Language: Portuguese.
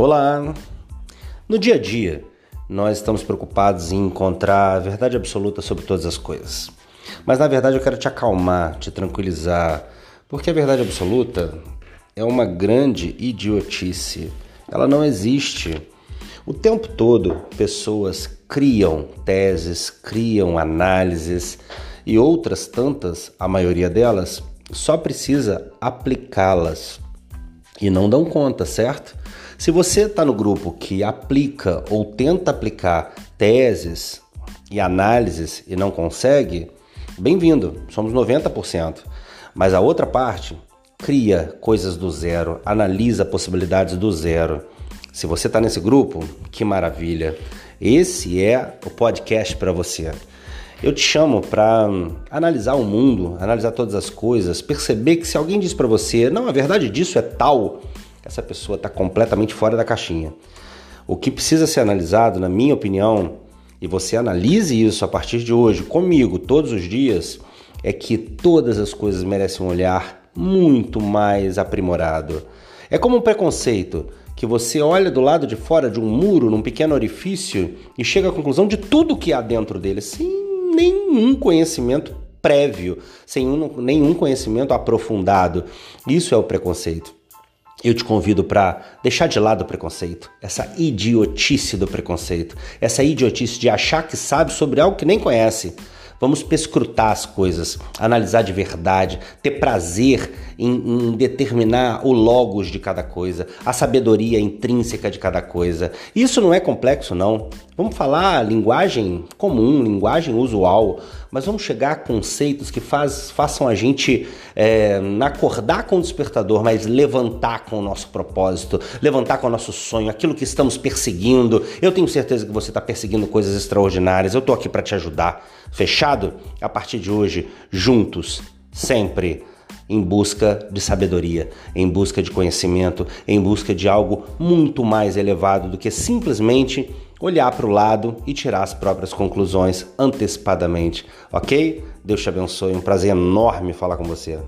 Olá! No dia a dia, nós estamos preocupados em encontrar a verdade absoluta sobre todas as coisas. Mas na verdade eu quero te acalmar, te tranquilizar, porque a verdade absoluta é uma grande idiotice. Ela não existe. O tempo todo, pessoas criam teses, criam análises e outras tantas, a maioria delas, só precisa aplicá-las e não dão conta, certo? Se você está no grupo que aplica ou tenta aplicar teses e análises e não consegue, bem-vindo, somos 90%. Mas a outra parte cria coisas do zero, analisa possibilidades do zero. Se você está nesse grupo, que maravilha! Esse é o podcast para você. Eu te chamo para analisar o mundo, analisar todas as coisas, perceber que se alguém diz para você, não, a verdade disso é tal, essa pessoa está completamente fora da caixinha. O que precisa ser analisado, na minha opinião, e você analise isso a partir de hoje comigo todos os dias, é que todas as coisas merecem um olhar muito mais aprimorado. É como um preconceito que você olha do lado de fora de um muro, num pequeno orifício, e chega à conclusão de tudo que há dentro dele, sem nenhum conhecimento prévio, sem nenhum conhecimento aprofundado. Isso é o preconceito eu te convido para deixar de lado o preconceito, essa idiotice do preconceito, essa idiotice de achar que sabe sobre algo que nem conhece. Vamos perscrutar as coisas, analisar de verdade, ter prazer em, em, determinar o logos de cada coisa, a sabedoria intrínseca de cada coisa. Isso não é complexo, não. Vamos falar linguagem comum, linguagem usual, mas vamos chegar a conceitos que faz, façam a gente é, acordar com o despertador, mas levantar com o nosso propósito, levantar com o nosso sonho, aquilo que estamos perseguindo. Eu tenho certeza que você está perseguindo coisas extraordinárias. Eu estou aqui para te ajudar. Fechado? A partir de hoje, juntos, sempre em busca de sabedoria, em busca de conhecimento, em busca de algo muito mais elevado do que simplesmente olhar para o lado e tirar as próprias conclusões antecipadamente, ok? Deus te abençoe, um prazer enorme falar com você.